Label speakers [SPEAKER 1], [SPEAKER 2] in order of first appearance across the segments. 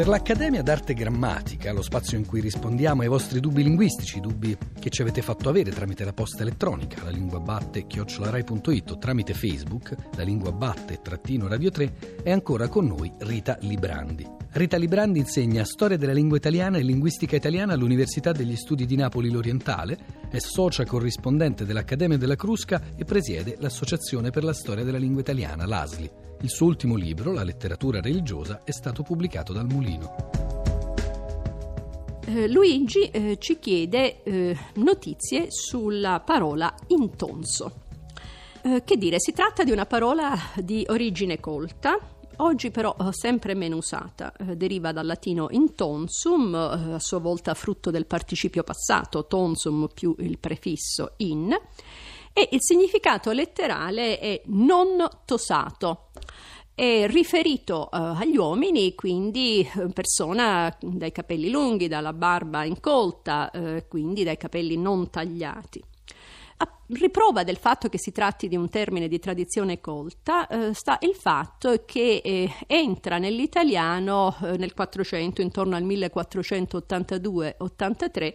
[SPEAKER 1] Per l'Accademia d'Arte Grammatica, lo spazio in cui rispondiamo ai vostri dubbi linguistici, dubbi che ci avete fatto avere tramite la posta elettronica, la lingua batte chiocciolarai.it o tramite Facebook, la lingua batte trattino radio 3, è ancora con noi Rita Librandi. Rita Librandi insegna storia della lingua italiana e linguistica italiana all'Università degli Studi di Napoli L'Orientale, è socia corrispondente dell'Accademia della Crusca e presiede l'Associazione per la storia della lingua italiana, l'ASLI. Il suo ultimo libro, La letteratura religiosa, è stato pubblicato dal Mulino.
[SPEAKER 2] Eh, Luigi eh, ci chiede eh, notizie sulla parola intonso. Eh, che dire, si tratta di una parola di origine colta, oggi però eh, sempre meno usata. Eh, deriva dal latino intonsum, a sua volta frutto del participio passato, tonsum più il prefisso in, e il significato letterale è non tosato è riferito uh, agli uomini, quindi eh, persona dai capelli lunghi, dalla barba incolta, uh, quindi dai capelli non tagliati. A riprova del fatto che si tratti di un termine di tradizione colta uh, sta il fatto che eh, entra nell'italiano nel 400, intorno al 1482-83,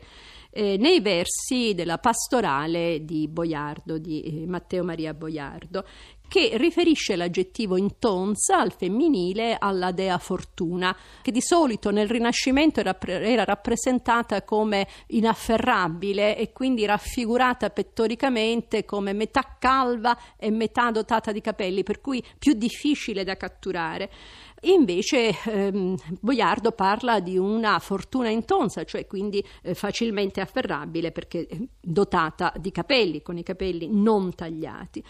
[SPEAKER 2] eh, nei versi della pastorale di Boiardo, di eh, Matteo Maria Boiardo, che riferisce l'aggettivo intonsa al femminile alla dea Fortuna, che di solito nel Rinascimento era, era, rappresentata come inafferrabile e quindi raffigurata pettoricamente come metà calva e metà dotata di capelli, per cui più difficile da catturare. Invece ehm, Boiardo parla di una fortuna intonsa, cioè quindi eh, facilmente afferrabile perché eh, dotata di capelli, con i capelli non tagliati.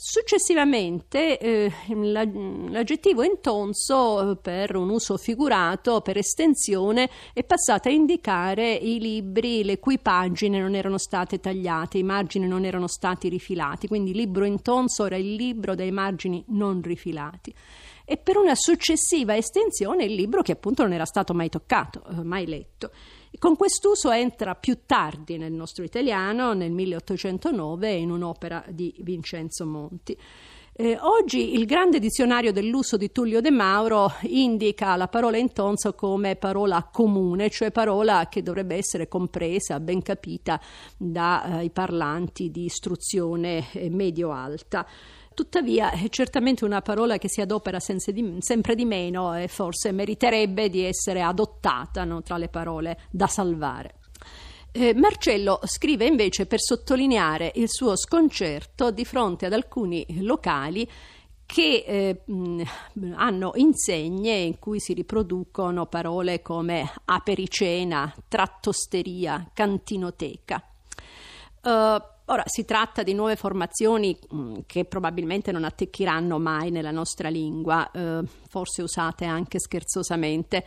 [SPEAKER 2] Successivamente eh, l'aggettivo intonso eh, per un uso figurato, per estensione, è passato a indicare i libri le cui pagine non erano state tagliate, i margini non erano stati rifilati, quindi libro intonso era il libro dai margini non rifilati e per una successiva estensione il libro che appunto non era stato mai toccato, eh, mai letto. Con quest'uso entra più tardi nel nostro italiano, nel 1809, in un'opera di Vincenzo Monti. Eh, oggi il grande dizionario dell'uso di Tullio De Mauro indica la parola intonso come parola comune, cioè parola che dovrebbe essere compresa, ben capita dai eh, parlanti di istruzione eh, medio-alta. Tuttavia è certamente una parola che si adopera di, sempre di meno e forse meriterebbe di essere adottata no, tra le parole da salvare. Eh, Marcello scrive invece per sottolineare il suo sconcerto di fronte ad alcuni locali che eh, hanno insegne in cui si riproducono parole come apericena, trattosteria, cantinoteca. Uh, Ora si tratta di nuove formazioni mh, mm, che probabilmente non attecchiranno mai nella nostra lingua, eh, forse usate anche scherzosamente.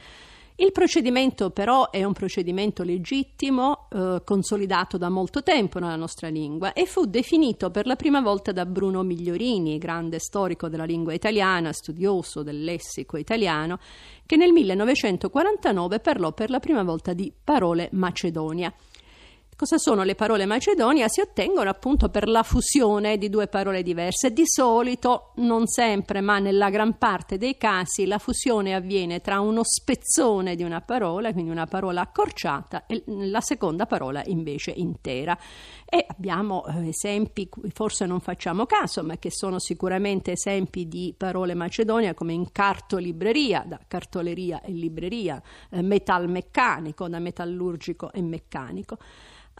[SPEAKER 2] Il procedimento però è un procedimento legittimo, eh, consolidato da molto tempo nella nostra lingua e fu definito per la prima volta da Bruno Migliorini, grande storico della lingua italiana, studioso del lessico italiano, che nel 1949 parlò per la prima volta di parole Macedonia. Cosa sono le parole macedonia? Si ottengono appunto per la fusione di due parole diverse. Di solito, non sempre, ma nella gran parte dei casi, la fusione avviene tra uno spezzone di una parola, quindi una parola accorciata, e la seconda parola invece intera. E abbiamo eh, esempi, forse non facciamo caso, ma che sono sicuramente esempi di parole macedonia come in cartolibreria, da cartoleria e libreria, eh, metalmeccanico, da metallurgico e meccanico.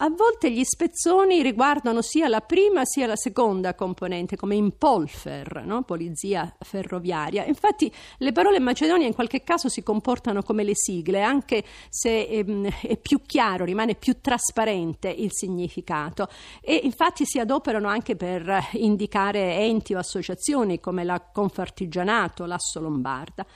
[SPEAKER 2] A volte gli spezzoni riguardano sia la prima sia la seconda componente, come in polfer, no? polizia ferroviaria. Infatti le parole macedonia in qualche caso si comportano come le sigle, anche se ehm, è più chiaro, rimane più trasparente il significato. E infatti si adoperano anche per indicare enti o associazioni come la Confartigianato, l'Asso Lombarda.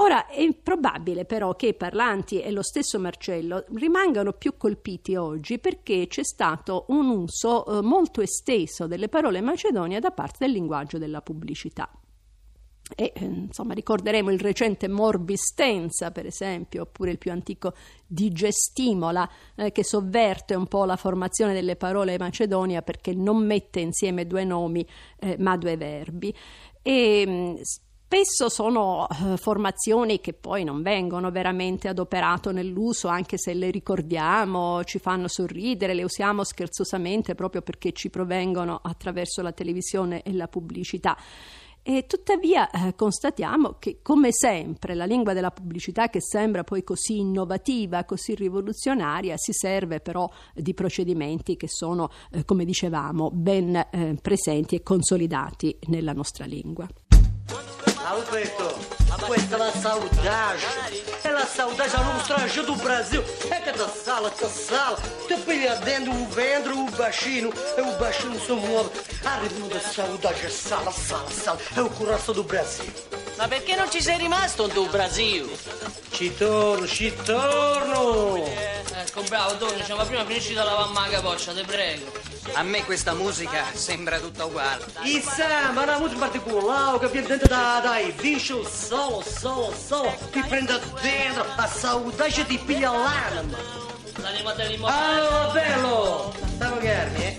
[SPEAKER 2] Ora è probabile però che i parlanti e lo stesso Marcello rimangano più colpiti oggi perché c'è stato un uso eh, molto esteso delle parole macedonia da parte del linguaggio della pubblicità. E eh, insomma ricorderemo il recente Morbistenza, per esempio, oppure il più antico Digestimola, eh, che sovverte un po' la formazione delle parole macedonia perché non mette insieme due nomi eh, ma due verbi. E Spesso sono eh, formazioni che poi non vengono veramente adoperato nell'uso, anche se le ricordiamo, ci fanno sorridere, le usiamo scherzosamente proprio perché ci provengono attraverso la televisione e la pubblicità. E tuttavia eh, constatiamo che, come sempre, la lingua della pubblicità, che sembra poi così innovativa, così rivoluzionaria, si serve però di procedimenti che sono, eh, come dicevamo, ben eh, presenti e consolidati nella nostra lingua.
[SPEAKER 3] Alberto, questa é a saudade. Ela é a saudade é o novo estrangeiro do Brasil. É cada sala, cada sala. Te pilhadendo o vendro, o baixinho. É o baixinho se move. A ritmo da saudade é sala, sala, sala. É o coração do Brasil.
[SPEAKER 4] Ma perché non ci sei rimasto tu, Brasil?
[SPEAKER 3] Ci torno, ci torno.
[SPEAKER 4] Ecco, bravo, torni, ma prima finisci di lavare la capoccia, te prego.
[SPEAKER 5] A me questa musica sembra tutta uguale.
[SPEAKER 3] Isso, ma una musica particolare che viene dentro da, dai il solo, solo, solo. Ti prende dentro, a saudade ti piglia l'anima.
[SPEAKER 4] L'anima dell'immobiliare.
[SPEAKER 3] Allora, bello. Stavo fermi, eh.